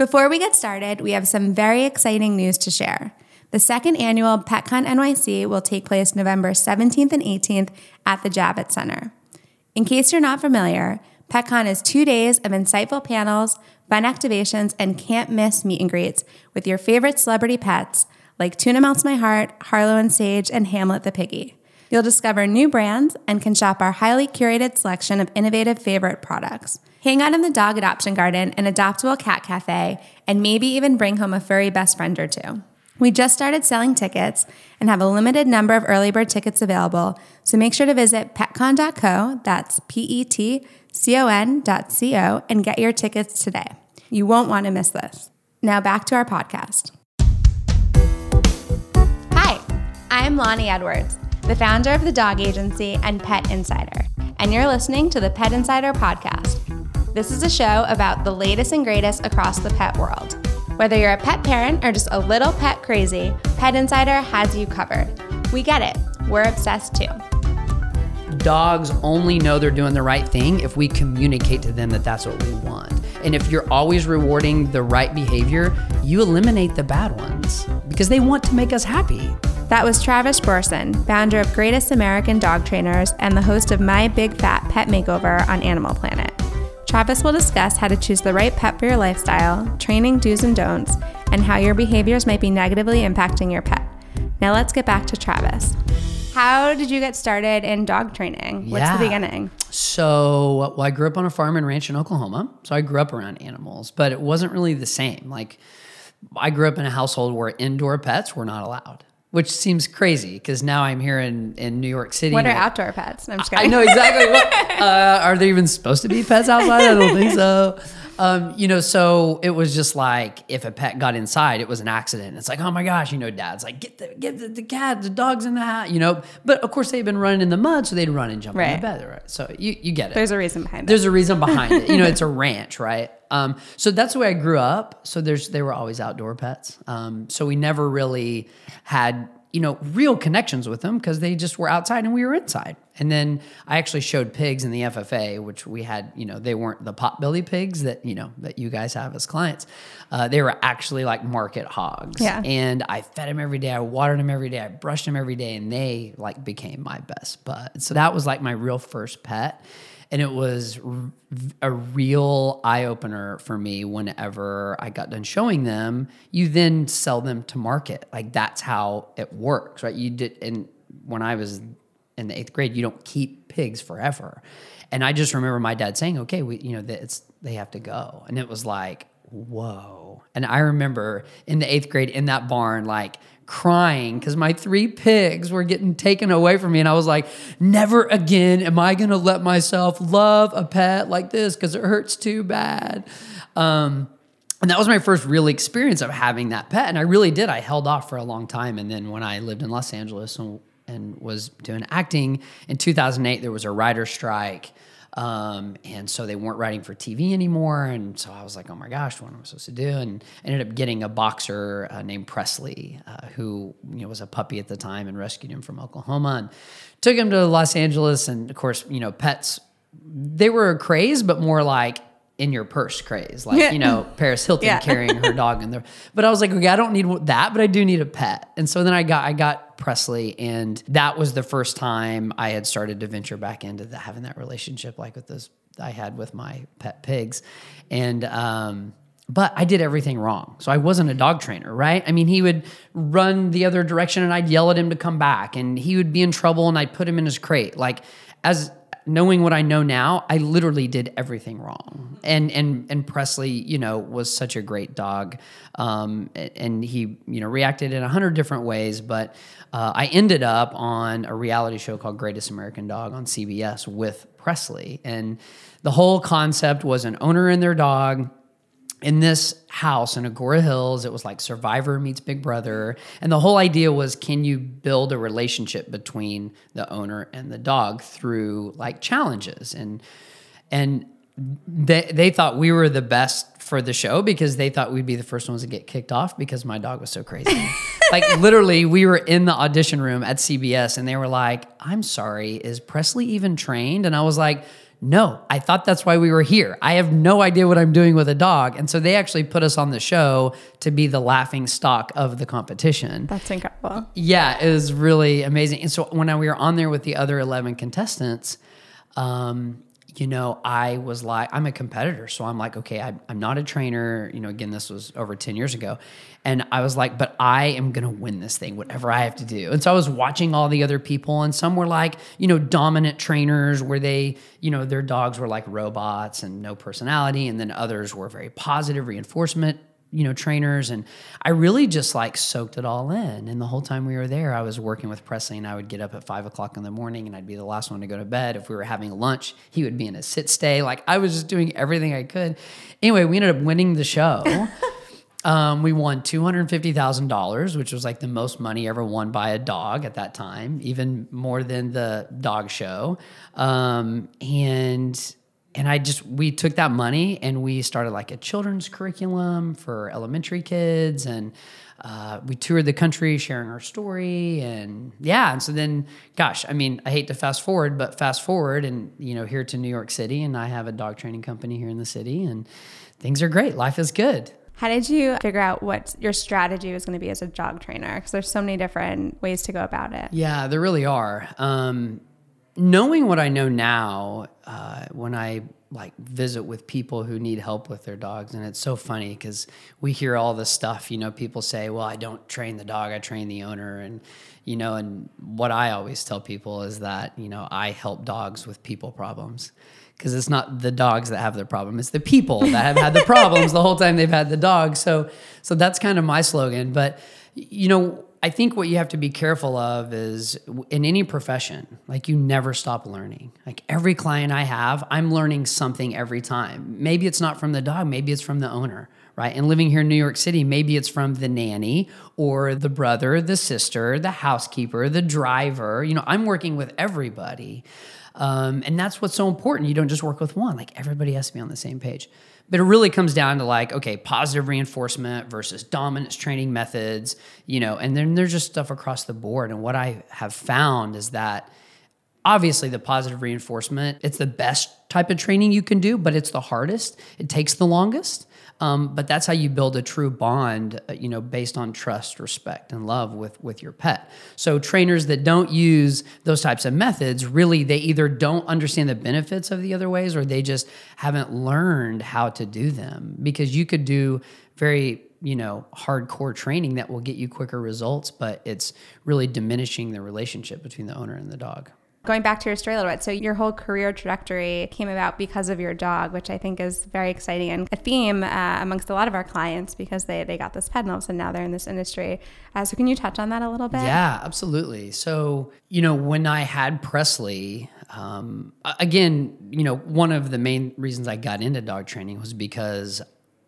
Before we get started, we have some very exciting news to share. The second annual PetCon NYC will take place November 17th and 18th at the Javits Center. In case you're not familiar, PetCon is two days of insightful panels, fun activations, and can't miss meet and greets with your favorite celebrity pets like Tuna Melts My Heart, Harlow and Sage, and Hamlet the Piggy. You'll discover new brands and can shop our highly curated selection of innovative favorite products. Hang out in the dog adoption garden and adoptable cat cafe, and maybe even bring home a furry best friend or two. We just started selling tickets and have a limited number of early bird tickets available, so make sure to visit petcon.co, that's P E T C O N.co, and get your tickets today. You won't want to miss this. Now back to our podcast. Hi, I'm Loni Edwards, the founder of the dog agency and Pet Insider, and you're listening to the Pet Insider podcast. This is a show about the latest and greatest across the pet world. Whether you're a pet parent or just a little pet crazy, Pet Insider has you covered. We get it, we're obsessed too. Dogs only know they're doing the right thing if we communicate to them that that's what we want. And if you're always rewarding the right behavior, you eliminate the bad ones because they want to make us happy. That was Travis Brorsen, founder of Greatest American Dog Trainers and the host of My Big Fat Pet Makeover on Animal Planet. Travis will discuss how to choose the right pet for your lifestyle, training do's and don'ts, and how your behaviors might be negatively impacting your pet. Now let's get back to Travis. How did you get started in dog training? What's Yeah. the beginning? So, well, I grew up on a farm and ranch in Oklahoma. So I grew up around animals, but it wasn't really the same. Like, I grew up in a household where indoor pets were not allowed, which seems crazy because now I'm here in, in New York City. What are outdoor pets? No, I'm just I know exactly what. Uh, are there even supposed to be pets outside? I don't think so. Um, you know, so it was just like if a pet got inside, it was an accident. It's like, oh my gosh, you know, dad's like, get the get the, the cat, the dog's in the house, you know. But of course, they've been running in the mud, so they'd run and jump in Right. the bed, right? So you you get it. There's a reason behind it. There's a reason behind it. You know, it's a ranch, right? Um, so that's the way I grew up. So there's they were always outdoor pets. Um, so we never really had you know real connections with them because they just were outside and we were inside. And then I actually showed pigs in the FFA, which we had. You know, they weren't the potbelly pigs that you know that you guys have as clients. Uh, they were actually like market hogs. Yeah. And I fed them every day. I watered them every day. I brushed them every day, and they like became my best bud. So that was like my real first pet and it was r- a real eye opener for me whenever I got done showing them. You then sell them to market. Like that's how it works, right? You did, and when I was in the eighth grade, you don't keep pigs forever. And I just remember my dad saying, "Okay, we, you know, that it's they have to go," and it was like, whoa. And I remember in the eighth grade in that barn, like crying because my three pigs were getting taken away from me. And I was like, never again am I going to let myself love a pet like this because it hurts too bad. Um, and that was my first real experience of having that pet. And I really did. I held off for a long time. And then when I lived in Los Angeles and, and was doing acting in 2008, there was a writer strike. Um, and so they weren't writing for TV anymore. And so I was like, oh my gosh, what am I supposed to do? And ended up getting a boxer uh, named Presley, uh, who you know, was a puppy at the time and rescued him from Oklahoma and took him to Los Angeles. And of course, you know, pets, they were a craze, but more like in your purse craze, like, you know, Paris Hilton Yeah. carrying her dog in there. But I was like, okay, I don't need that, but I do need a pet. And so then I got, I got Presley and that was the first time I had started to venture back into the, having that relationship like with those I had with my pet pigs. And, um, but I did everything wrong. So I wasn't a dog trainer, right? I mean, he would run the other direction and I'd yell at him to come back and he would be in trouble and I'd put him in his crate. Like as knowing what I know now, I literally did everything wrong. And and and Presley, you know, was such a great dog, um, and he, you know, reacted in a hundred different ways. But uh, I ended up on a reality show called Greatest American Dog on CBS with Presley, and the whole concept was an owner and their dog in this house in Agoura Hills. It was like Survivor meets Big Brother. And the whole idea was can you build a relationship between the owner and the dog through like challenges and and they they thought we were the best for the show because they thought we'd be the first ones to get kicked off because my dog was so crazy. like literally we were in the audition room at CBS and they were like, "I'm sorry, is Presley even trained?" And I was like, no, I thought that's why we were here. I have no idea what I'm doing with a dog. And so they actually put us on the show to be the laughing stock of the competition. That's incredible. Yeah, it was really amazing. And so when I, we were on there with the other 11 contestants, um, you know, I was like, I'm a competitor. So I'm like, okay, I, I'm not a trainer. You know, again, this was over 10 years ago. And I was like, but I am going to win this thing, whatever I have to do. And so I was watching all the other people, and some were like, you know, dominant trainers where they, you know, their dogs were like robots and no personality. And then others were very positive reinforcement you know trainers and i really just like soaked it all in. And the whole time we were there i was working with presley and i would get up at five o'clock in the morning and i'd be the last one to go to bed. If we were having lunch he would be in a sit stay. Like i was just doing everything i could. Anyway we ended up winning the show. Um, we won $250000 which was like the most money ever won by a dog at that time even more than the dog show. Um, and and I just we took that money and we started like a children's curriculum for elementary kids and uh, we toured the country sharing our story and yeah and so then gosh I mean I hate to fast forward but fast forward and you know here to New York City and I have a dog training company here in the city and things are great life is good. How did you figure out what your strategy was going to be as a dog trainer? Because there's so many different ways to go about it. Yeah, there really are. Um, knowing what I know now, uh, when I like visit with people who need help with their dogs, and it's so funny because we hear all this stuff. You know, people say, "Well, I don't train the dog; I train the owner," and you know, and what I always tell people is that you know I help dogs with people problems because it's not the dogs that have the problem; it's the people that have had the problems the whole time they've had the dog. So, so that's kind of my slogan. But you know I think what you have to be careful of is in any profession, like you never stop learning. Like every client I have, I'm learning something every time. Maybe it's not from the dog, maybe it's from the owner, right? And living here in New York City, maybe it's from the nanny or the brother, the sister, the housekeeper, the driver. You know, I'm working with everybody. Um, and that's what's so important. You don't just work with one, like everybody has to be on the same page. But it really comes down to like, okay, positive reinforcement versus dominance training methods, you know, and then there's just stuff across the board. And what I have found is that obviously the positive reinforcement, it's the best type of training you can do, but it's the hardest. It takes the longest. Um, but that's how you build a true bond, uh, you know, based on trust, respect, and love with with your pet. So trainers that don't use those types of methods, really, they either don't understand the benefits of the other ways, or they just haven't learned how to do them. Because you could do very you know hardcore training that will get you quicker results, but it's really diminishing the relationship between the owner and the dog. Going back to your story a little bit, so your whole career trajectory came about because of your dog, which I think is very exciting and a theme uh, amongst a lot of our clients because they, they got this pet and all of a sudden now they're in this industry. Uh, so can you touch on that a little bit? Yeah, absolutely. So, you know, when I had Presley, um, again, you know, one of the main reasons I got into dog training was because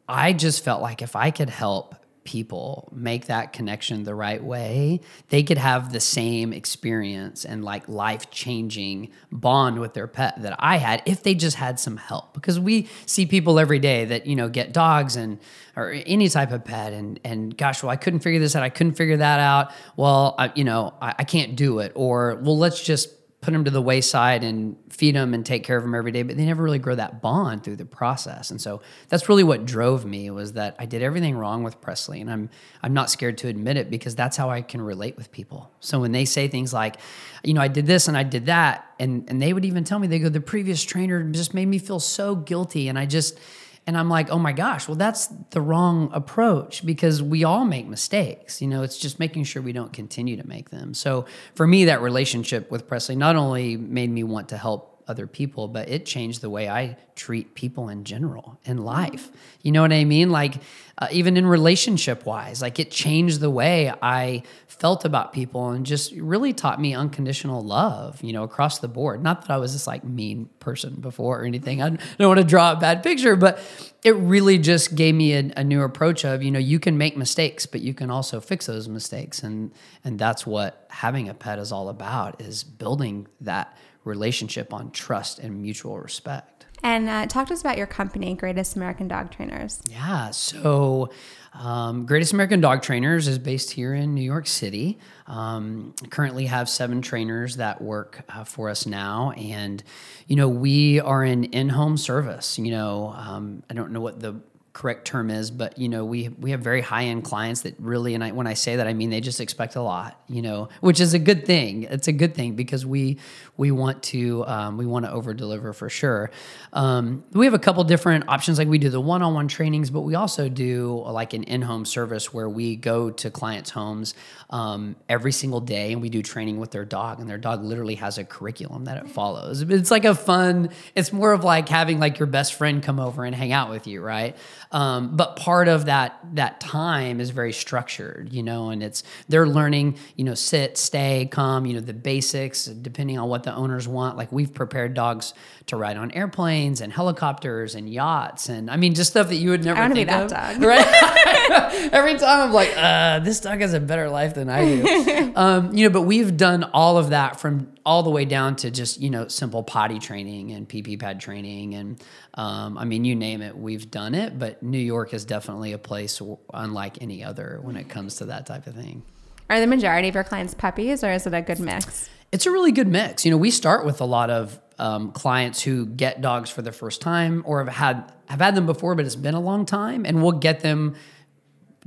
I just felt like if I could help people make that connection the right way, they could have the same experience and like life changing bond with their pet that I had if they just had some help. Because we see people every day that, you know, get dogs and or any type of pet and and gosh, well, I couldn't figure this out. I couldn't figure that out. Well, I, you know, I, I can't do it. Or well, let's just put them to the wayside and feed them and take care of them every day but they never really grow that bond through the process. And so that's really what drove me was that i did everything wrong with presley and i'm i'm not scared to admit it because that's how i can relate with people. So when they say things like you know i did this and i did that and and they would even tell me they go the previous trainer just made me feel so guilty and i just and I'm like, oh my gosh, well, that's the wrong approach because we all make mistakes. You know, it's just making sure we don't continue to make them. So for me, that relationship with Presley not only made me want to help other people, but it changed the way I treat people in general in life. You know what I mean? Like, uh, even in relationship wise, like it changed the way I felt about people and just really taught me unconditional love, you know, across the board. Not that I was this like mean person before or anything. I don't want to draw a bad picture, but it really just gave me a, a new approach of, you know, you can make mistakes, but you can also fix those mistakes. And, and that's what having a pet is all about is building that relationship on trust and mutual respect. And uh, talk to us about your company, Greatest American Dog Trainers. Yeah. So, um, Greatest American Dog Trainers is based here in New York City. Um, currently have seven trainers that work uh, for us now, and you know we are an in-home service. You know, um, I don't know what the correct term is, but you know, we we have very high end clients that really, and I, when I say that, I mean they just expect a lot. You know, which is a good thing. It's a good thing because we we want to um, we want to over deliver for sure. Um, we have a couple different options, like we do the one on one trainings, but we also do like an in home service where we go to clients' homes um, every single day and we do training with their dog, and their dog literally has a curriculum that it follows. It's like a fun. It's more of like having like your best friend come over and hang out with you, right? Um, but part of that that time is very structured, you know, and it's they're learning, you know, sit, stay, come, you know, the basics, depending on what the owners want. Like we've prepared dogs to ride on airplanes and helicopters and yachts, and I mean, just stuff that you would never. I want to be that of, dog, right? Every time I'm like, uh, this dog has a better life than I do, um, you know. But we've done all of that from all the way down to just you know simple potty training and pee pad training and um, I mean you name it we've done it but New York is definitely a place unlike any other when it comes to that type of thing. Are the majority of your clients puppies or is it a good mix? It's a really good mix. You know, we start with a lot of um, clients who get dogs for the first time or have had have had them before, but it's been a long time, and we'll get them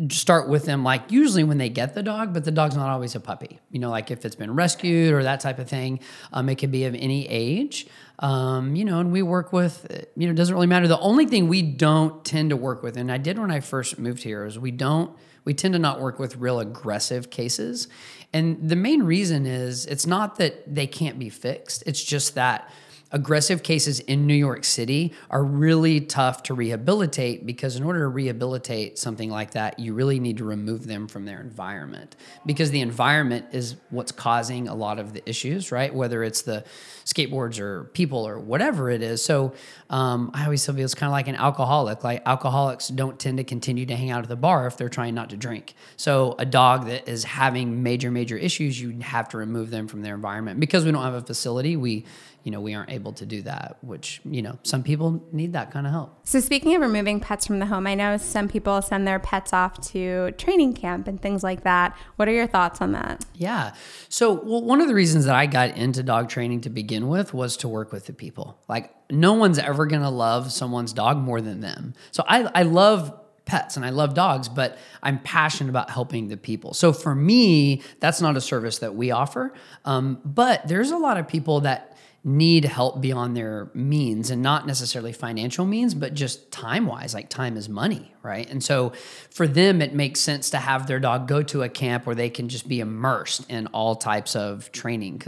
start with them like usually when they get the dog, but the dog's not always a puppy. You know, like if it's been rescued or that type of thing, um, it can be of any age. Um, you know, and we work with, you know, it doesn't really matter. The only thing we don't tend to work with, and I did when I first moved here, is we don't, we tend to not work with real aggressive cases. And the main reason is it's not that they can't be fixed, it's just that aggressive cases in New York City are really tough to rehabilitate because in order to rehabilitate something like that, you really need to remove them from their environment because the environment is what's causing a lot of the issues, right? Whether it's the skateboards or people or whatever it is. So um, I always tell people it's kind of like an alcoholic. Like alcoholics don't tend to continue to hang out at the bar if they're trying not to drink. So a dog that is having major, major issues, you have to remove them from their environment because we don't have a facility. We you know, we aren't able to do that, which, you know, some people need that kind of help. So, speaking of removing pets from the home, I know some people send their pets off to training camp and things like that. What are your thoughts on that? Yeah. So, well, one of the reasons that I got into dog training to begin with was to work with the people. Like, no one's ever going to love someone's dog more than them. So, I, I love pets and I love dogs, but I'm passionate about helping the people. So for me, that's not a service that we offer. Um, but there's a lot of people that need help beyond their means and not necessarily financial means, but just time wise, like time is money, right? And so for them, it makes sense to have their dog go to a camp where they can just be immersed in all types of training.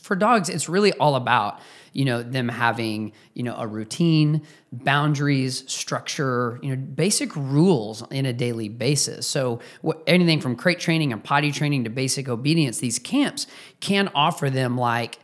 For dogs, it's really all about you know them having you know a routine boundaries structure you know basic rules in a daily basis so anything from crate training and potty training to basic obedience these camps can offer them like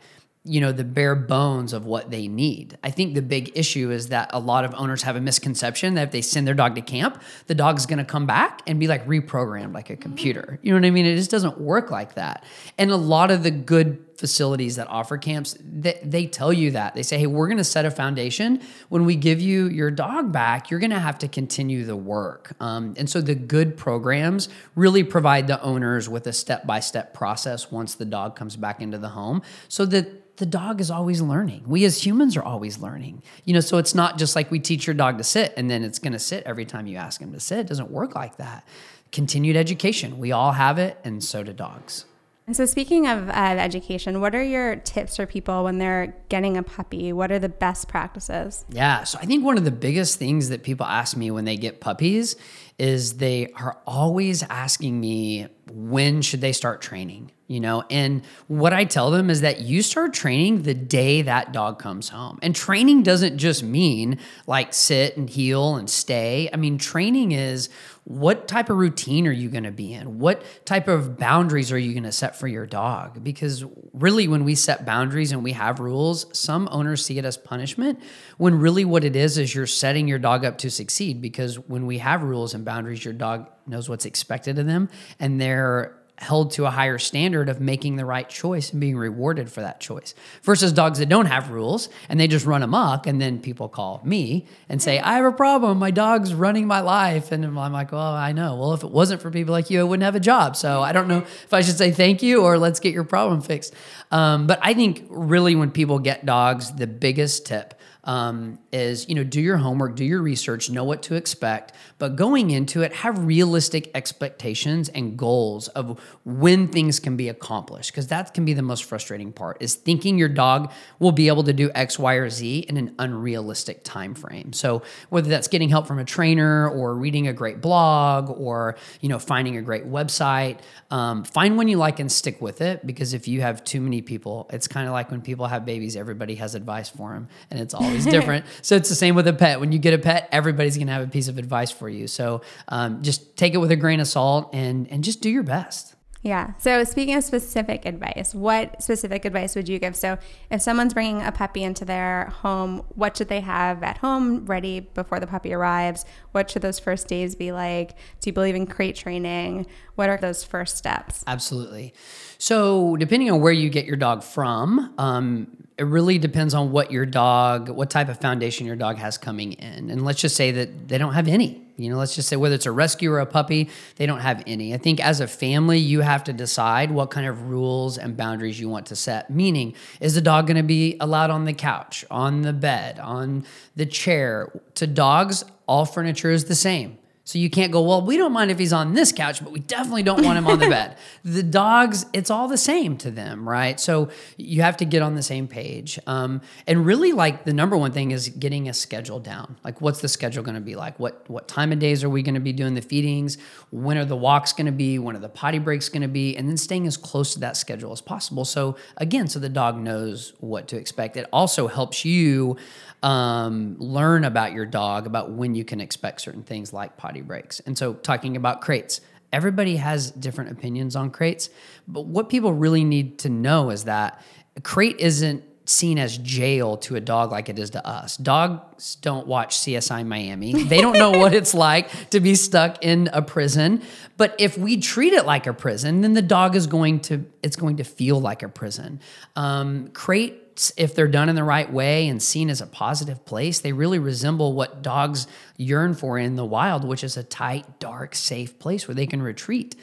you know the bare bones of what they need. I think the big issue is that a lot of owners have a misconception that if they send their dog to camp, the dog's going to come back and be like reprogrammed like a computer. You know what I mean? It just doesn't work like that. And a lot of the good facilities that offer camps, they, they tell you that. They say, "Hey, we're going to set a foundation. When we give you your dog back, you're going to have to continue the work." Um, and so the good programs really provide the owners with a step-by-step process once the dog comes back into the home so that the dog is always learning. We as humans are always learning. You know, so it's not just like we teach your dog to sit and then it's going to sit every time you ask him to sit. It doesn't work like that. Continued education. We all have it and so do dogs. And so, speaking of uh, education, what are your tips for people when they're getting a puppy? What are the best practices? Yeah, so I think one of the biggest things that people ask me when they get puppies is they are always asking me when should they start training you know? And what i tell them is that you start training the day that dog comes home. And training doesn't just mean like sit and heel and stay. I mean training is what type of routine are you going to be in? What type of boundaries are you going to set for your dog? Because really when we set boundaries and we have rules some owners see it as punishment when really what it is is you're setting your dog up to succeed. Because when we have rules and boundaries your dog knows what's expected of them and they're held to a higher standard of making the right choice and being rewarded for that choice versus dogs that don't have rules and they just run amok and then people call me and say i have a problem. My dog's running my life. And i'm like well i know. Well if it wasn't for people like you i wouldn't have a job. So i don't know if i should say thank you or let's get your problem fixed. Um, but i think really when people get dogs the biggest tip um, is you know do your homework do your research know what to expect. But going into it have realistic expectations and goals of when things can be accomplished because that can be the most frustrating part is thinking your dog will be able to do x y or z in an unrealistic time frame so whether that's getting help from a trainer or reading a great blog or you know finding a great website um, find one you like and stick with it because if you have too many people it's kind of like when people have babies everybody has advice for them and it's always different. so it's the same with a pet. When you get a pet, everybody's going to have a piece of advice for you. So um, just take it with a grain of salt and and just do your best. Yeah. So speaking of specific advice, what specific advice would you give? So if someone's bringing a puppy into their home, what should they have at home ready before the puppy arrives? What should those first days be like? Do you believe in crate training? What are those first steps? Absolutely. So depending on where you get your dog from, um, it really depends on what your dog, what type of foundation your dog has coming in. And let's just say that they don't have any. You know, let's just say whether it's a rescue or a puppy, they don't have any. I think as a family, you have to decide what kind of rules and boundaries you want to set. Meaning, is the dog going to be allowed on the couch, on the bed, on the chair? To dogs, all furniture is the same. So you can't go, well, we don't mind if he's on this couch, but we definitely don't want him on the bed. The dogs, it's all the same to them, right? So you have to get on the same page. Um, and really, like the number one thing is getting a schedule down. Like, what's the schedule going to be like? What what time of days are we going to be doing the feedings? When are the walks going to be? When are the potty breaks going to be? And then staying as close to that schedule as possible. So again, so the dog knows what to expect. It also helps you um, learn about your dog, about when you can expect certain things like potty breaks. And so, talking about crates, everybody has different opinions on crates, but what people really need to know is that a crate isn't seen as jail to a dog like it is to us. Dogs don't watch CSI Miami. They don't know what it's like to be stuck in a prison. But if we treat it like a prison, then the dog is going to it's going to feel like a prison. Um, crate if they're done in the right way and seen as a positive place, they really resemble what dogs yearn for in the wild, which is a tight, dark, safe place where they can retreat.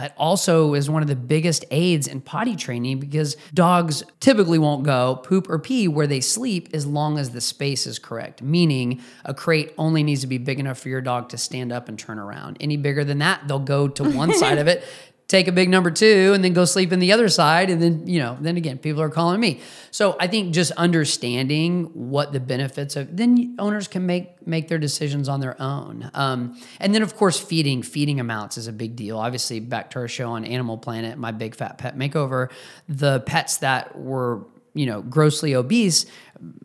It also is one of the biggest aids in potty training because dogs typically won't go poop or pee where they sleep as long as the space is correct, meaning a crate only needs to be big enough for your dog to stand up and turn around. Any bigger than that, they'll go to one side of it take a big number two and then go sleep in the other side. And then you know then again people are calling me. So i think just understanding what the benefits of then owners can make make their decisions on their own. Um, and then of course feeding feeding amounts is a big deal. Obviously back to our show on animal planet my big fat pet makeover the pets that were you know grossly obese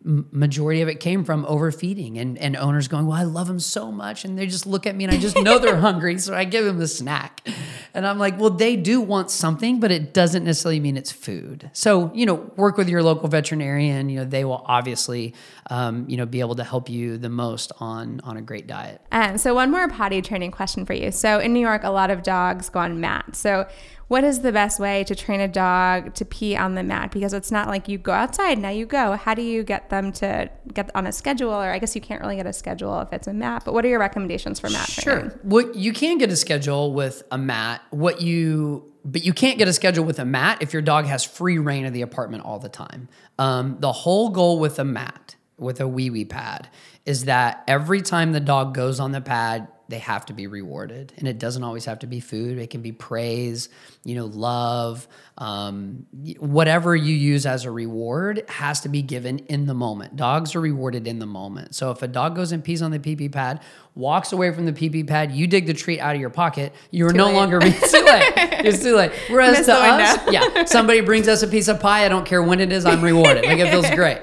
majority of it came from overfeeding and, and owners going well i love them so much and they just look at me and i just know they're hungry so i give them a snack. And i'm like well they do want something but it doesn't necessarily mean it's food. So you know work with your local veterinarian you know they will obviously um, you know be able to help you the most on on a great diet. Um, so one more potty training question for you. So in new york a lot of dogs go on mats. So what is the best way to train a dog to pee on the mat? Because it's not like you go outside, now you go. How do you get them to get on a schedule? Or I guess you can't really get a schedule if it's a mat, but what are your recommendations for mat sure. training? Sure. What you can get a schedule with a mat. What you but you can't get a schedule with a mat if your dog has free reign of the apartment all the time. Um, the whole goal with a mat, with a wee wee pad, is that every time the dog goes on the pad, they have to be rewarded. And it doesn't always have to be food. It can be praise you know love um, whatever you use as a reward has to be given in the moment. Dogs are rewarded in the moment. So if a dog goes and pees on the pee pee pad walks away from the pee pee pad you dig the treat out of your pocket you're too no late. longer it's too late. It's too late. Whereas to us yeah somebody brings us a piece of pie i don't care when it is i'm rewarded. Like it feels great.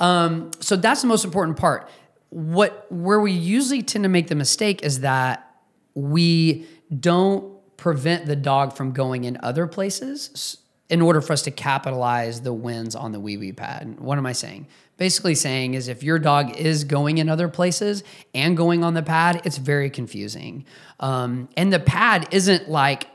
Um, so that's the most important part what where we usually tend to make the mistake is that we don't prevent the dog from going in other places in order for us to capitalize the wins on the wee wee pad. What am I saying? Basically, saying is if your dog is going in other places and going on the pad, it's very confusing. Um, and the pad isn't like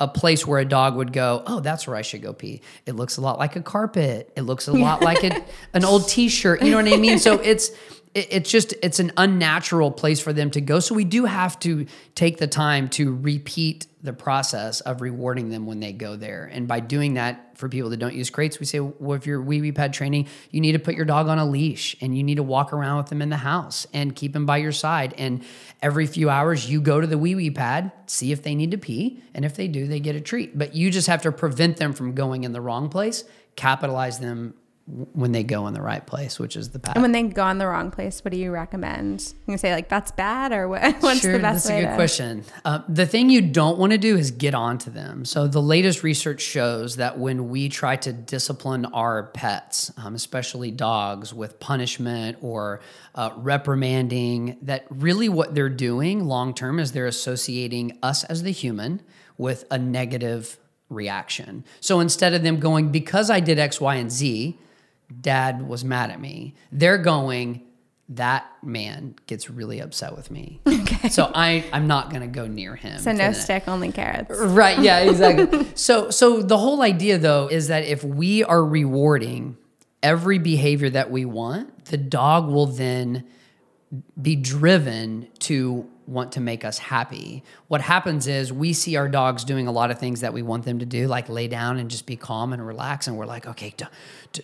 a place where a dog would go, oh, that's where I should go pee. It looks a lot like a carpet. It looks a lot like a, an old T-shirt. You know what I mean? So it's it, it's just it's an unnatural place for them to go. So we do have to take the time to repeat the process of rewarding them when they go there. And by doing that, for people that don't use crates, we say, well, if you're wee wee pad training, you need to put your dog on a leash and you need to walk around with them in the house and keep them by your side. And every few hours, you go to the wee wee pad, see if they need to pee, and if they do, they get a treat. But you just have to prevent them from going in the wrong place, capitalize them when they go in the right place, which is the path. And when they go in the wrong place, what do you recommend? You say like that's bad, or what, what's sure, the best that's way? a good to... question. Uh, the thing you don't want to do is get onto them. So the latest research shows that when we try to discipline our pets, um, especially dogs, with punishment or uh, reprimanding, that really what they're doing long term is they're associating us as the human with a negative reaction. So instead of them going because I did X, Y, and Z dad was mad at me. They're going, that man gets really upset with me. Okay. So I I'm not gonna go near him. So no stick, only carrots. Right. Yeah. Exactly. so so the whole idea though is that if we are rewarding every behavior that we want, the dog will then be driven to want to make us happy. What happens is we see our dogs doing a lot of things that we want them to do, like lay down and just be calm and relax. And we're like, okay,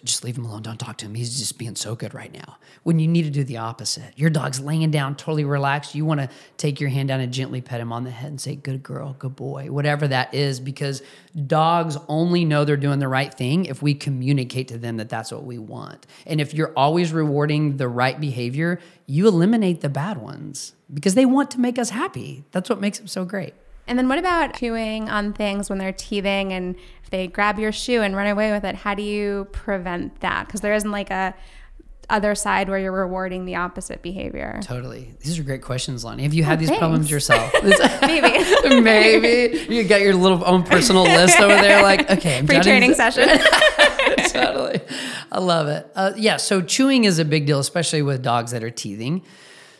just leave him alone. Don't talk to him. He's just being so good right now. When you need to do the opposite. Your dog's laying down, totally relaxed. You want to take your hand down and gently pet him on the head and say, good girl, good boy, whatever that is, because dogs only know they're doing the right thing if we communicate to them that that's what we want. And if you're always rewarding the right behavior, you eliminate the bad ones because they want to make us happy. That's what makes them so great. And then what about chewing on things when they're teething and if they grab your shoe and run away with it? How do you prevent that? Because there isn't like a other side where you're rewarding the opposite behavior. Totally. These are great questions, Loni. Have you had oh, these thanks. problems yourself? Maybe. Maybe. You got your little own personal list over there, like, okay, I'm Free training session. totally. I love it. Uh, yeah, so chewing is a big deal, especially with dogs that are teething.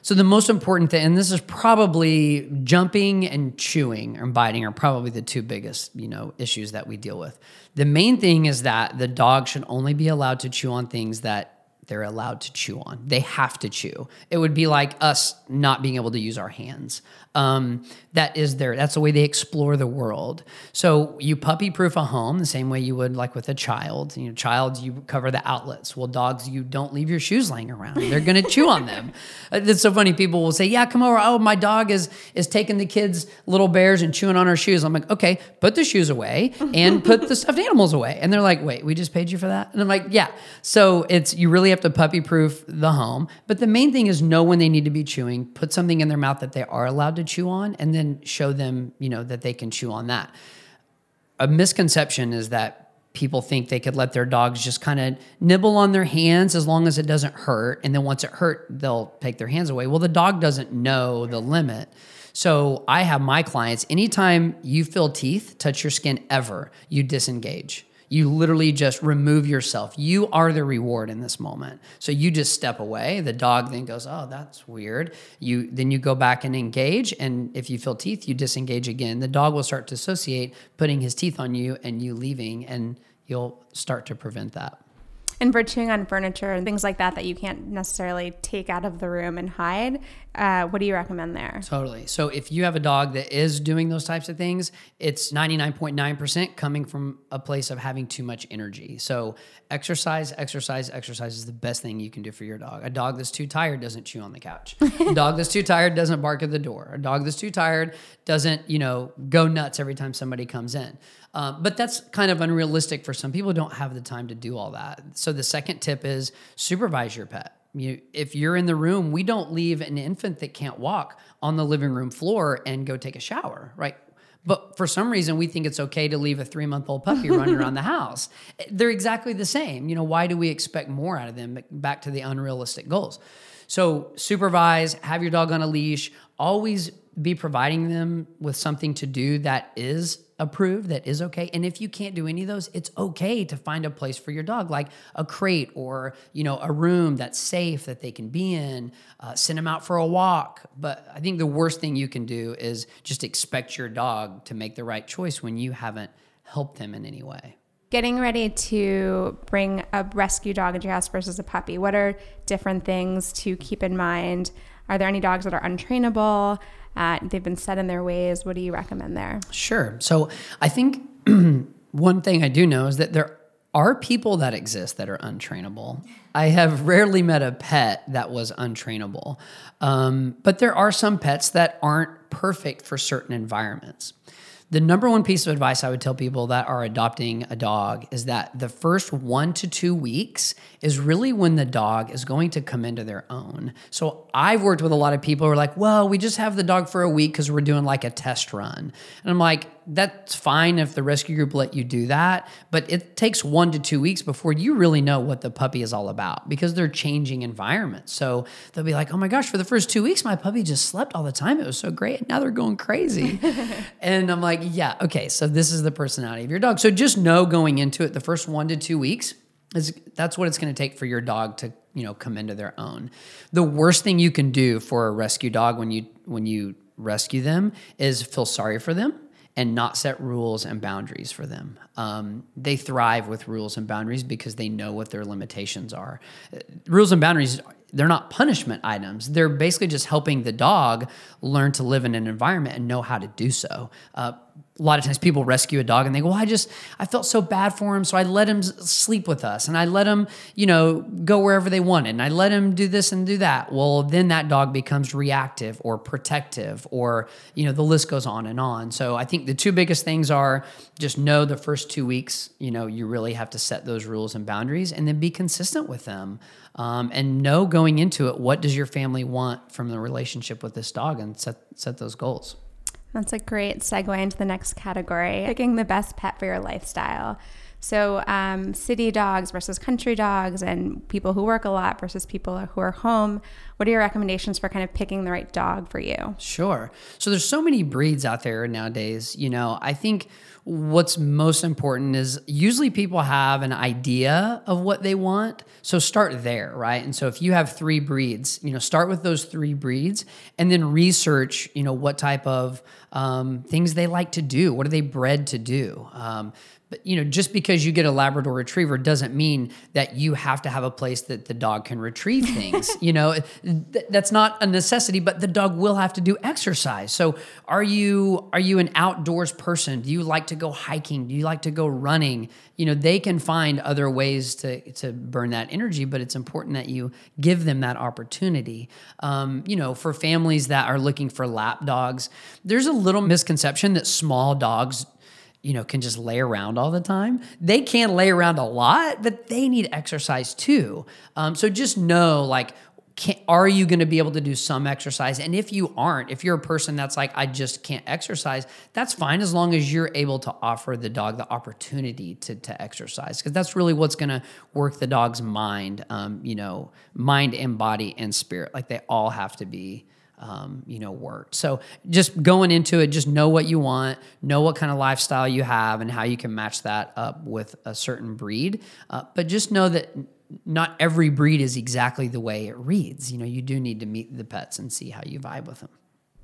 So the most important thing, and this is probably jumping and chewing or biting are probably the two biggest, you know, issues that we deal with. The main thing is that the dog should only be allowed to chew on things that they're allowed to chew on. They have to chew. It would be like us not being able to use our hands. Um, that is their that's the way they explore the world. So you puppy proof a home the same way you would like with a child. You know, child you cover the outlets. Well, dogs you don't leave your shoes laying around. They're going to chew on them. It's so funny. People will say, "Yeah, come over. Oh, my dog is is taking the kids' little bears and chewing on our shoes." I'm like, "Okay, put the shoes away and put the stuffed animals away." And they're like, "Wait, we just paid you for that?" And I'm like, "Yeah." So it's you really have to puppy proof the home. But the main thing is know when they need to be chewing. Put something in their mouth that they are allowed to chew on, and then show them, you know, that they can chew on that. A misconception is that people think they could let their dogs just kind of nibble on their hands as long as it doesn't hurt. And then once it hurt, they'll take their hands away. Well, the dog doesn't know the limit. So I have my clients, anytime you feel teeth touch your skin ever, you disengage. You literally just remove yourself. You are the reward in this moment. So you just step away. The dog then goes, "Oh, that's weird." You then you go back and engage and if you feel teeth, you disengage again. The dog will start to associate putting his teeth on you and you leaving and you'll start to prevent that. And for chewing on furniture and things like that that you can't necessarily take out of the room and hide, uh, what do you recommend there? Totally. So if you have a dog that is doing those types of things, it's 99.9% coming from a place of having too much energy. So exercise, exercise, exercise is the best thing you can do for your dog. A dog that's too tired doesn't chew on the couch. a dog that's too tired doesn't bark at the door. A dog that's too tired doesn't, you know, go nuts every time somebody comes in. Um, but that's kind of unrealistic for some people. Don't have the time to do all that. So the second tip is supervise your pet. You, if you're in the room, we don't leave an infant that can't walk on the living room floor and go take a shower, right? But for some reason, we think it's okay to leave a three month old puppy running around the house. They're exactly the same. You know, why do we expect more out of them? Back to the unrealistic goals. So, supervise, have your dog on a leash, always be providing them with something to do that is approved that is okay. And if you can't do any of those, it's okay to find a place for your dog, like a crate or you know a room that's safe that they can be in. Uh, send them out for a walk. But I think the worst thing you can do is just expect your dog to make the right choice when you haven't helped them in any way. Getting ready to bring a rescue dog into your house versus a puppy. What are different things to keep in mind? Are there any dogs that are untrainable? Uh, they've been set in their ways. What do you recommend there? Sure. So I think one thing I do know is that there are people that exist that are untrainable. I have rarely met a pet that was untrainable, um, but there are some pets that aren't perfect for certain environments. The number one piece of advice I would tell people that are adopting a dog is that the first one to two weeks is really when the dog is going to come into their own. So I've worked with a lot of people who are like, well, we just have the dog for a week because we're doing like a test run. And I'm like, that's fine if the rescue group let you do that, but it takes one to two weeks before you really know what the puppy is all about because they're changing environments. So they'll be like, oh my gosh, for the first two weeks, my puppy just slept all the time. It was so great. Now they're going crazy. and I'm like, yeah, okay, so this is the personality of your dog. So just know going into it, the first one to two weeks, is that's what it's going to take for your dog to you know come into their own. The worst thing you can do for a rescue dog when you when you rescue them is feel sorry for them and not set rules and boundaries for them. Um, they thrive with rules and boundaries because they know what their limitations are. Uh, rules and boundaries, they're not punishment items. They're basically just helping the dog learn to live in an environment and know how to do so. Uh, a lot of times people rescue a dog and they go, well, I just, I felt so bad for him. So I let him sleep with us and I let him, you know, go wherever they wanted and I let him do this and do that. Well, then that dog becomes reactive or protective or, you know, the list goes on and on. So I think the two biggest things are just know the first two weeks, you know, you really have to set those rules and boundaries and then be consistent with them. Um, and know going into it, what does your family want from the relationship with this dog and set, set those goals. That's a great segue into the next category picking the best pet for your lifestyle. So, um, city dogs versus country dogs, and people who work a lot versus people who are home. What are your recommendations for kind of picking the right dog for you? Sure. So, there's so many breeds out there nowadays. You know, I think what's most important is usually people have an idea of what they want. So start there, right? And so if you have three breeds, you know, start with those three breeds and then research, you know, what type of um, things they like to do. What are they bred to do? Um, you know just because you get a labrador retriever doesn't mean that you have to have a place that the dog can retrieve things you know? Th- that's not a necessity but the dog will have to do exercise. So are you are you an outdoors person? Do you like to go hiking? Do you like to go running? You know they can find other ways to to burn that energy but it's important that you give them that opportunity. Um, you know for families that are looking for lap dogs there's a little misconception that small dogs you know, can just lay around all the time. They can lay around a lot, but they need exercise too. Um, so just know, like, can, are you going to be able to do some exercise? And if you aren't, if you're a person that's like, I just can't exercise, that's fine as long as you're able to offer the dog the opportunity to, to exercise. Because that's really what's going to work the dog's mind, um, you know, mind and body and spirit. Like they all have to be um, you know, worked. So just going into it, just know what you want, know what kind of lifestyle you have, and how you can match that up with a certain breed. Uh, but just know that not every breed is exactly the way it reads. You know, you do need to meet the pets and see how you vibe with them.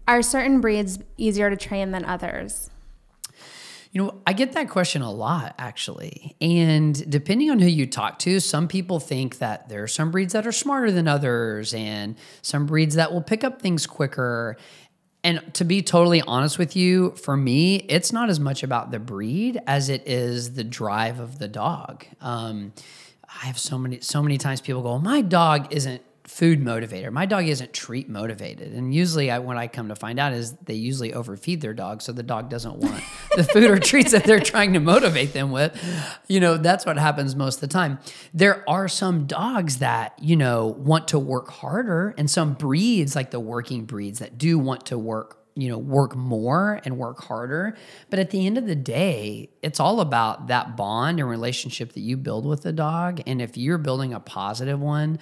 Are certain breeds easier to train than others? You know, I get that question a lot actually. And depending on who you talk to, some people think that there are some breeds that are smarter than others and some breeds that will pick up things quicker. And to be totally honest with you, for me, it's not as much about the breed as it is the drive of the dog. Um, I have so many so many times people go, "My dog isn't food motivator. My dog isn't treat motivated. And usually, I, what I come to find out is they usually overfeed their dog, so the dog doesn't want the food or treats that they're trying to motivate them with. You know, that's what happens most of the time. There are some dogs that you know want to work harder, and some breeds, like the working breeds, that do want to work you know work more and work harder but at the end of the day it's all about that bond and relationship that you build with the dog and if you're building a positive one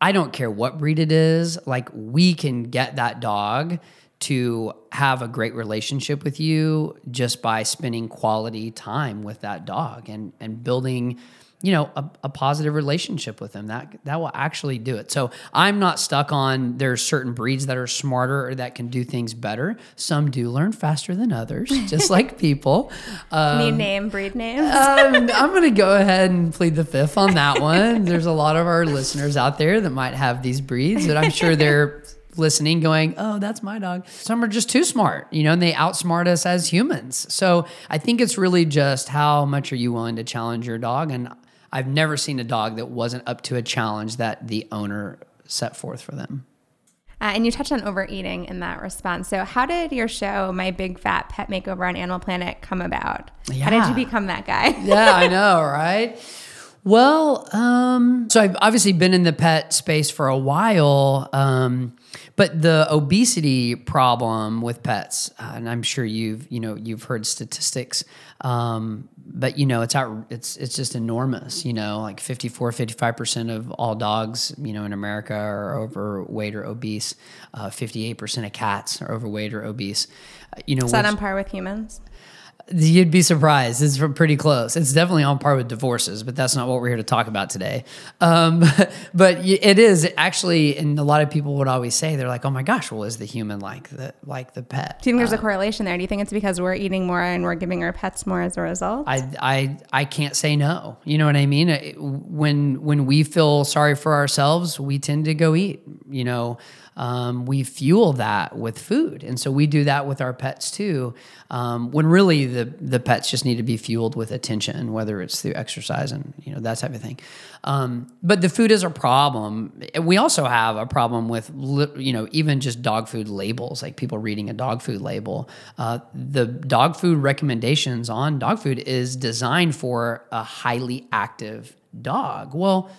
I don't care what breed it is, like we can get that dog to have a great relationship with you just by spending quality time with that dog and and building you know a, a, positive relationship with them that that will actually do it so i'm not stuck on there's certain breeds that are smarter or that can do things better some do learn faster than others just like people um, need name breed names um, i'm gonna go ahead and plead the fifth on that one there's a lot of our listeners out there that might have these breeds that i'm sure they're listening going, oh, that's my dog. Some are just too smart, you know, and they outsmart us as humans. So I think it's really just how much are you willing to challenge your dog? And I've never seen a dog that wasn't up to a challenge that the owner set forth for them. Uh, and you touched on overeating in that response. So, how did your show, My Big Fat Pet Makeover on Animal Planet, come about? Yeah. How did you become that guy? yeah, I know, right? Well, um, so I've obviously been in the pet space for a while. Um, but the obesity problem with pets, uh, and I'm sure you've you know you've heard statistics, um, but you know it's out it's it's just enormous. You know, like 54, 55 percent of all dogs you know in America are overweight or obese. Uh, 58 percent of cats are overweight or obese. Uh, you know, is that on par with humans? You'd be surprised. It's pretty close. It's definitely on par with divorces, but that's not what we're here to talk about today. Um, but it is actually, and a lot of people would always say they're like, "Oh my gosh, well, is the human like the like the pet?" Do you think there's a uh, correlation there? Do you think it's because we're eating more and we're giving our pets more as a result? I I I can't say no. You know what I mean? When when we feel sorry for ourselves, we tend to go eat. You know um, we fuel that with food. And so we do that with our pets too. Um, when really the, the pets just need to be fueled with attention, whether it's through exercise and, you know, that type of thing. Um, but the food is a problem. We also have a problem with, you know, even just dog food labels, like people reading a dog food label. Uh, the dog food recommendations on dog food is designed for a highly active dog. Well,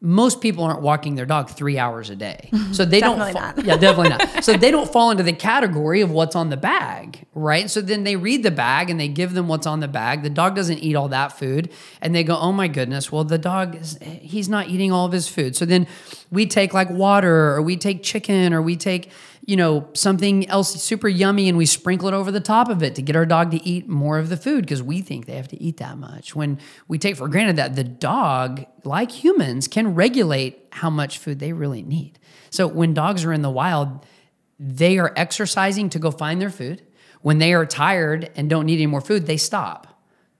most people aren't walking their dog three hours a day. So they don't, fa- not. yeah, definitely not. So they don't fall into the category of what's on the bag, right? So then they read the bag and they give them what's on the bag. The dog doesn't eat all that food. And they go, oh my goodness, well, the dog, is, he's not eating all of his food. So then we take like water or we take chicken or we take, you know, something else super yummy and we sprinkle it over the top of it to get our dog to eat more of the food because we think they have to eat that much. When we take for granted that the dog, like humans, can regulate how much food they really need. So when dogs are in the wild, they are exercising to go find their food. When they are tired and don't need any more food, they stop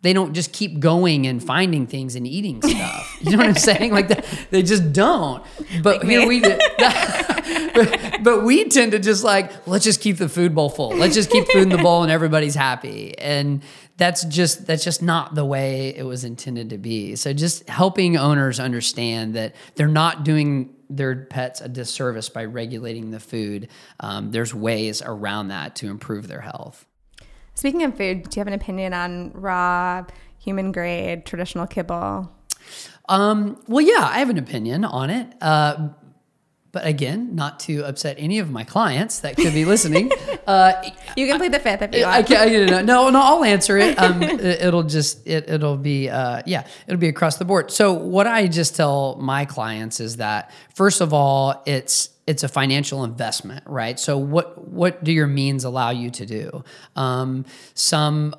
they don't just keep going and finding things and eating stuff. You know what I'm saying? Like that, they just don't. But like here we but, but we tend to just like let's just keep the food bowl full. Let's just keep food in the bowl and everybody's happy. And that's just that's just not the way it was intended to be. So just helping owners understand that they're not doing their pets a disservice by regulating the food. Um, there's ways around that to improve their health. Speaking of food, do you have an opinion on raw, human grade, traditional kibble? Um, well, yeah, I have an opinion on it. Uh, but again, not to upset any of my clients that could be listening. Uh, you can play the fifth if you want. I can, no, no, I'll answer it. Um, it will just it, it'll be uh, yeah, it'll be across the board. So what I just tell my clients is that first of all, it's it's a financial investment, right? So what what do your means allow you to do? Um, some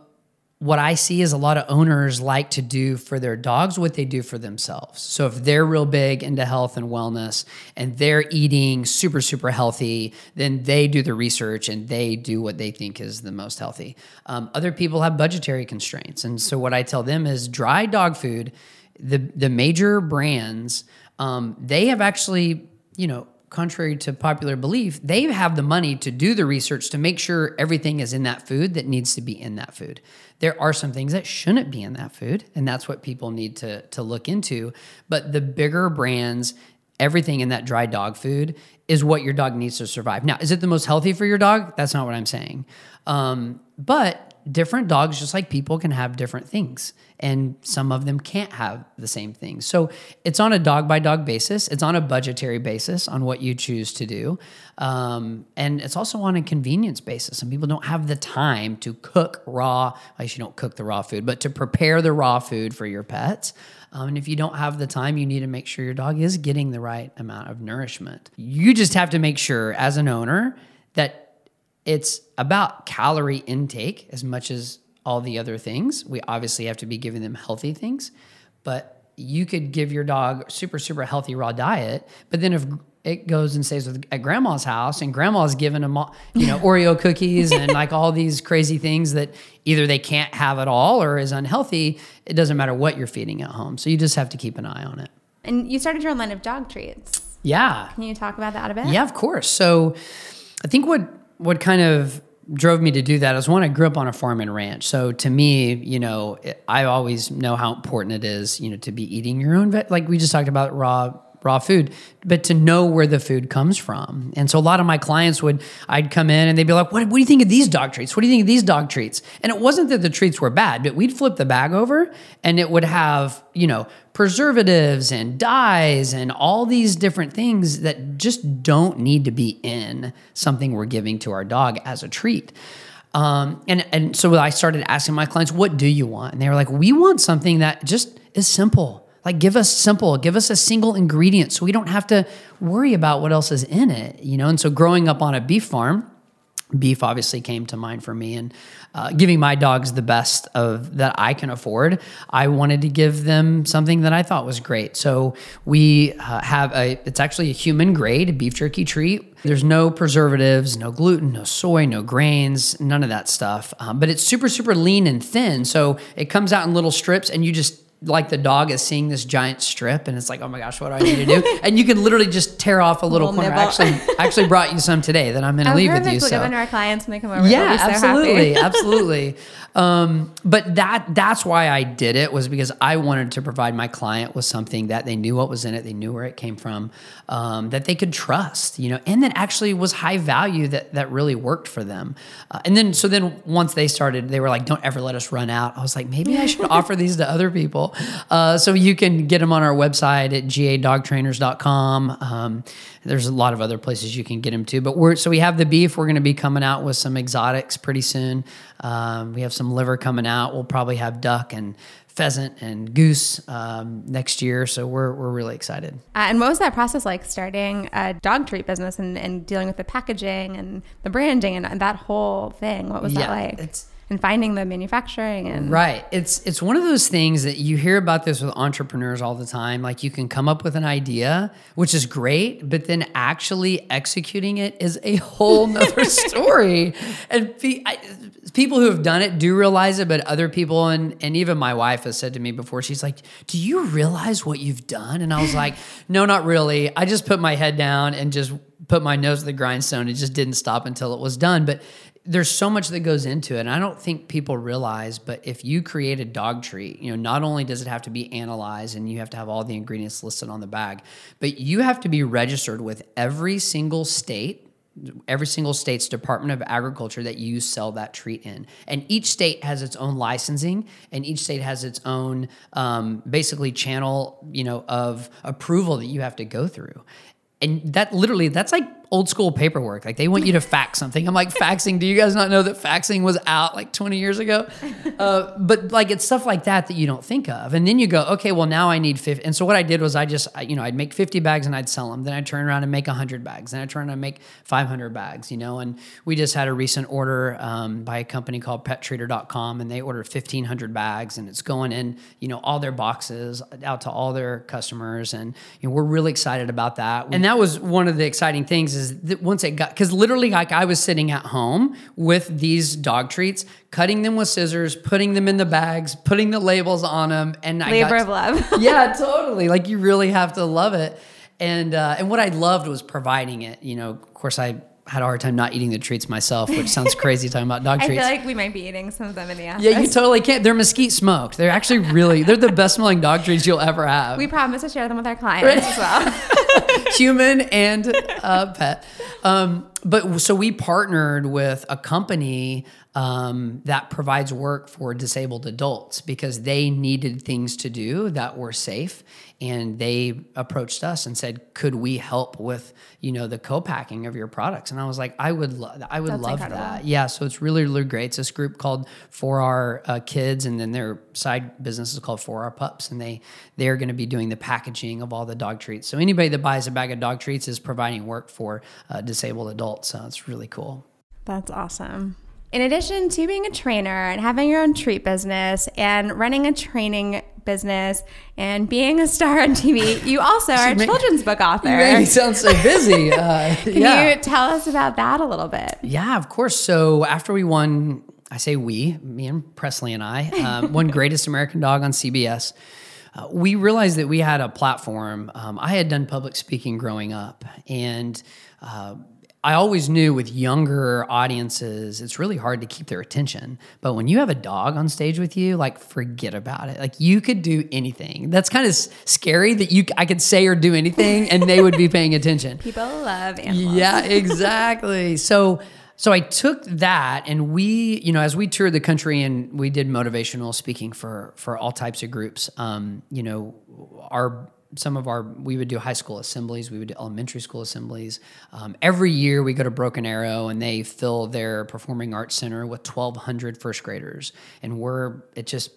what I see is a lot of owners like to do for their dogs what they do for themselves. So if they're real big into health and wellness and they're eating super, super healthy, then they do the research and they do what they think is the most healthy. Um, other people have budgetary constraints. And so what I tell them is dry dog food, the, the major brands, um, they have actually, you know, contrary to popular belief, they have the money to do the research to make sure everything is in that food that needs to be in that food. There are some things that shouldn't be in that food, and that's what people need to, to look into. But the bigger brands, everything in that dry dog food is what your dog needs to survive. Now, is it the most healthy for your dog? That's not what I'm saying. Um, but different dogs, just like people, can have different things and some of them can't have the same things. So it's on a dog by dog basis. It's on a budgetary basis on what you choose to do, um, and it's also on a convenience basis. Some people don't have the time to cook raw. Least you don't cook the raw food, but to prepare the raw food for your pets. Um, and if you don't have the time, you need to make sure your dog is getting the right amount of nourishment. You just have to make sure, as an owner, that it's about calorie intake as much as all the other things. We obviously have to be giving them healthy things, but you could give your dog super super healthy raw diet, but then if it goes and stays with, at grandma's house and grandma's giving them you know Oreo cookies and like all these crazy things that either they can't have at all or is unhealthy, it doesn't matter what you're feeding at home. So you just have to keep an eye on it. And you started your own line of dog treats. Yeah. Can you talk about that a bit? Yeah, of course. So I think what what kind of drove me to do that is one I grew up on a farm and ranch. So to me, you know, I always know how important it is, you know, to be eating your own vet like we just talked about raw raw food, but to know where the food comes from. And so a lot of my clients would, I'd come in and they'd be like, what, what do you think of these dog treats? What do you think of these dog treats? And it wasn't that the treats were bad, but we'd flip the bag over and it would have, you know, preservatives and dyes and all these different things that just don't need to be in something we're giving to our dog as a treat. Um, and and so I started asking my clients, "What do you want?" And they were like, "We want something that just is simple. Like, give us simple, give us a single ingredient so we don't have to worry about what else is in it, you know? And so, growing up on a beef farm, beef obviously came to mind for me and uh, giving my dogs the best of that i can afford i wanted to give them something that i thought was great. So we uh, have a it's actually a human grade beef jerky treat. There's no preservatives no gluten no soy no grains none of that stuff. Um, but it's super super lean and thin. So it comes out in little strips and you just like the dog is seeing this giant strip and it's like, oh my gosh, what do I need to do? and you can literally just tear off a little, little corner. Actually, I actually brought you some today that I'm going to leave with you. So. give them to our clients when they come over. Yeah, absolutely, absolutely. Um, but that that's why I did it was because I wanted to provide my client with something that they knew what was in it, they knew where it came from, um, that they could trust, you know, and that actually was high value that that really worked for them. Uh, and then so then once they started, they were like, "Don't ever let us run out." I was like, maybe I should offer these to other people. Uh, so you can get them on our website at gadogtrainers.com. Um, there's a lot of other places you can get them to, but we're so we have the beef. We're going to be coming out with some exotics pretty soon. Um, we have some liver coming out. We'll probably have duck and pheasant and goose um, next year. So we're, we're really excited. Uh, and what was that process like starting a dog treat business and, and dealing with the packaging and the branding and, and that whole thing? What was yeah, that like? And finding the manufacturing and right. It's it's one of those things that you hear about this with entrepreneurs all the time. Like you can come up with an idea which is great but then actually executing it is a whole nother story. And I, people who have done it do realize it but other people and and even my wife has said to me before she's like do you realize what you've done? And i was like no not really. I just put my head down and just put my nose to the grindstone. It just didn't stop until it was done. But there's so much that goes into it and i don't think people realize but if you create a dog treat you know not only does it have to be analyzed and you have to have all the ingredients listed on the bag but you have to be registered with every single state every single state's department of agriculture that you sell that treat in. And each state has its own licensing and each state has its own um, basically channel you know of approval that you have to go through. And that literally that's like old school paperwork. Like they want you to fax something. I'm like faxing. Do you guys not know that faxing was out like 20 years ago? Uh, but like it's stuff like that that you don't think of. And then you go, okay, well now I need 50. And so what I did was I just, you know, I'd make 50 bags and I'd sell them. Then I'd turn around and make 100 bags. Then I'd turn around and make 500 bags, you know. And we just had a recent order um, by a company called PetTreater.com, and they ordered 1,500 bags, and it's going in, you know, all their boxes out to all their customers. And you know, we're really excited about that. And that was one of the exciting things is that once it got because literally like I was sitting at home with these dog treats, cutting them with scissors, putting them in the bags, putting the labels on them, and I labor of love. yeah, totally. Like you really have to love it. And uh, and what I loved was providing it. You know, of course, I had a hard time not eating the treats myself, which sounds crazy talking about dog treats. I feel like we might be eating some of them in the office. Yeah, you totally can't. They're mesquite smoked. They're actually really, they're the best smelling dog treats you'll ever have. We promise to share them with our clients as well. Human and uh, pet. Um, but so we partnered with a company um, that provides work for disabled adults because they needed things to do that were safe. And they approached us and said could we help with you know the co-packing of your products? And i was like i would love i would That's love incredible. that. Yeah so it's really really great. It's this group called for our uh, kids and then their side business is called for our pups and they they're going to be doing the packaging of all the dog treats. So anybody that buys a bag of dog treats is providing work for uh, disabled adults so it's really cool. That's awesome. In addition to being a trainer and having your own treat business and running a training business and being a star on TV, you also are a make- children's book author. You made me sound so busy. Uh, Can yeah. you tell us about that a little bit? Yeah, of course. So after we won, I say we, me and Presley and I, um, won Greatest American Dog on CBS. Uh, we realized that we had a platform. Um, I had done public speaking growing up, and uh, I always knew with younger audiences, it's really hard to keep their attention. But when you have a dog on stage with you, like forget about it. Like you could do anything. That's kind of scary that you I could say or do anything, and they would be paying attention. People love animals. Yeah, exactly. so so I took that and we, you know, as we toured the country and we did motivational speaking for for all types of groups, um, you know, our some of our we would do high school assemblies we would do elementary school assemblies. Um, every year we go to broken arrow and they fill their performing arts center with 1200 first graders. And we're it just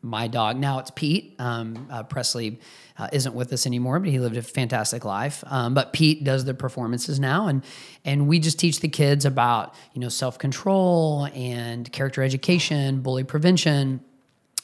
my dog now it's pete um, uh, presley uh, isn't with us anymore but he lived a fantastic life. Um, but pete does the performances now and and we just teach the kids about you know self-control and character education bully prevention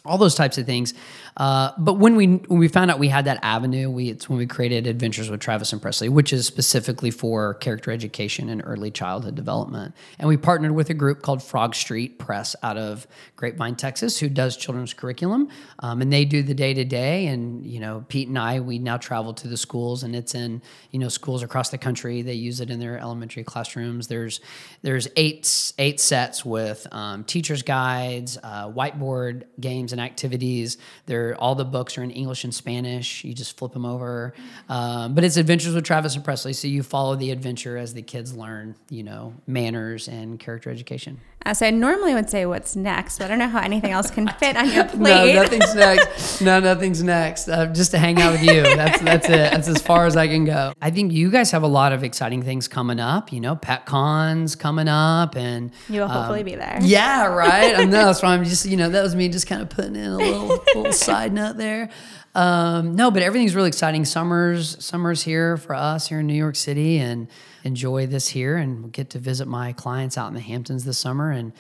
all those types of things. Uh, but when we when we found out we had that avenue, we it's when we created Adventures with Travis and Presley, which is specifically for character education and early childhood development. And we partnered with a group called Frog Street Press out of Grapevine, Texas, who does children's curriculum, um, and they do the day to day. And you know, Pete and I, we now travel to the schools, and it's in you know schools across the country. They use it in their elementary classrooms. There's there's eight eight sets with um, teachers guides, uh, whiteboard games and activities. They're all the books are in English and Spanish. You just flip them over. Um, but it's Adventures with Travis and Presley, so you follow the adventure as the kids learn, you know, manners and character education. Uh, so I normally would say what's next, but I don't know how anything else can fit on your plate. No, nothing's next. No, nothing's next. Uh, just to hang out with you. That's that's it. That's as far as I can go. I think you guys have a lot of exciting things coming up. You know, PetCon's coming up, and You will hopefully um, be there. Yeah, right. I know. That's why I'm just you know that was me just kind of putting in a little little side note there. Um, no, but everything's really exciting. Summer's summer's here for us here in New York City, and enjoy this here, and get to visit my clients out in the Hamptons this summer and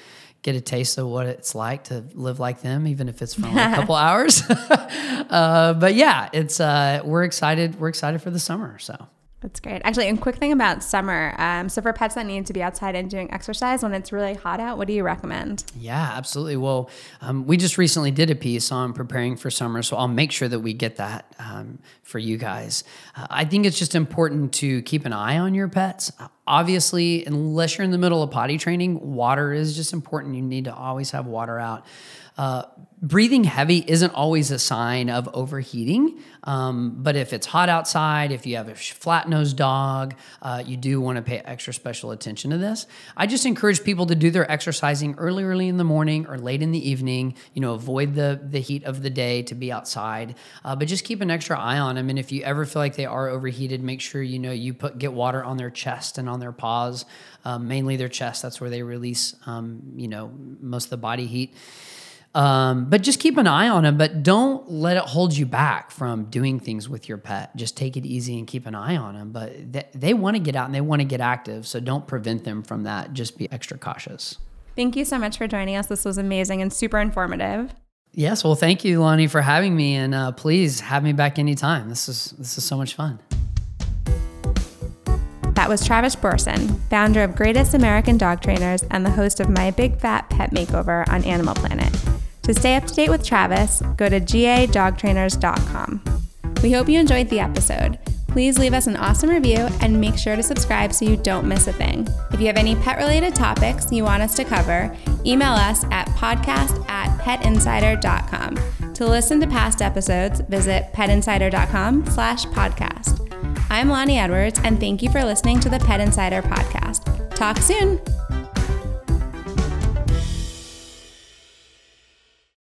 get a taste of what it's like to live like them, even if it's for only a couple hours. uh, but yeah, it's uh, we're excited. We're excited for the summer. So. That's great. Actually, and quick thing about summer. Um, so for pets that need to be outside and doing exercise when it's really hot out, what do you recommend? Yeah, absolutely. Well, um, we just recently did a piece on preparing for summer, so I'll make sure that we get that um, for you guys. Uh, I think it's just important to keep an eye on your pets. Uh, Obviously, unless you're in the middle of potty training, water is just important. You need to always have water out. Uh, breathing heavy isn't always a sign of overheating, um, but if it's hot outside, if you have a flat nosed dog, uh, you do want to pay extra special attention to this. I just encourage people to do their exercising early, early in the morning or late in the evening. You know, avoid the the heat of the day to be outside, uh, but just keep an extra eye on them. And if you ever feel like they are overheated, make sure you know you put get water on their chest and on their paws, um, mainly their chest. That's where they release, um, you know, most of the body heat. Um, but just keep an eye on them, but don't let it hold you back from doing things with your pet. Just take it easy and keep an eye on them. But they, they want to get out and they want to get active. So don't prevent them from that. Just be extra cautious. Thank you so much for joining us. This was amazing and super informative. Yes. Well, thank you, Loni, for having me. And uh, please have me back anytime. This is, this is so much fun. That was Travis Brorsen, founder of Greatest American Dog Trainers and the host of My Big Fat Pet Makeover on Animal Planet. To stay up to date with Travis, go to gadogtrainers.com. We hope you enjoyed the episode. Please leave us an awesome review and make sure to subscribe so you don't miss a thing. If you have any pet related topics you want us to cover, email us at podcast at petinsider.com. To listen to past episodes, visit petinsider.com slash podcast. I'm Loni Edwards, and thank you for listening to the Pet Insider podcast. Talk soon.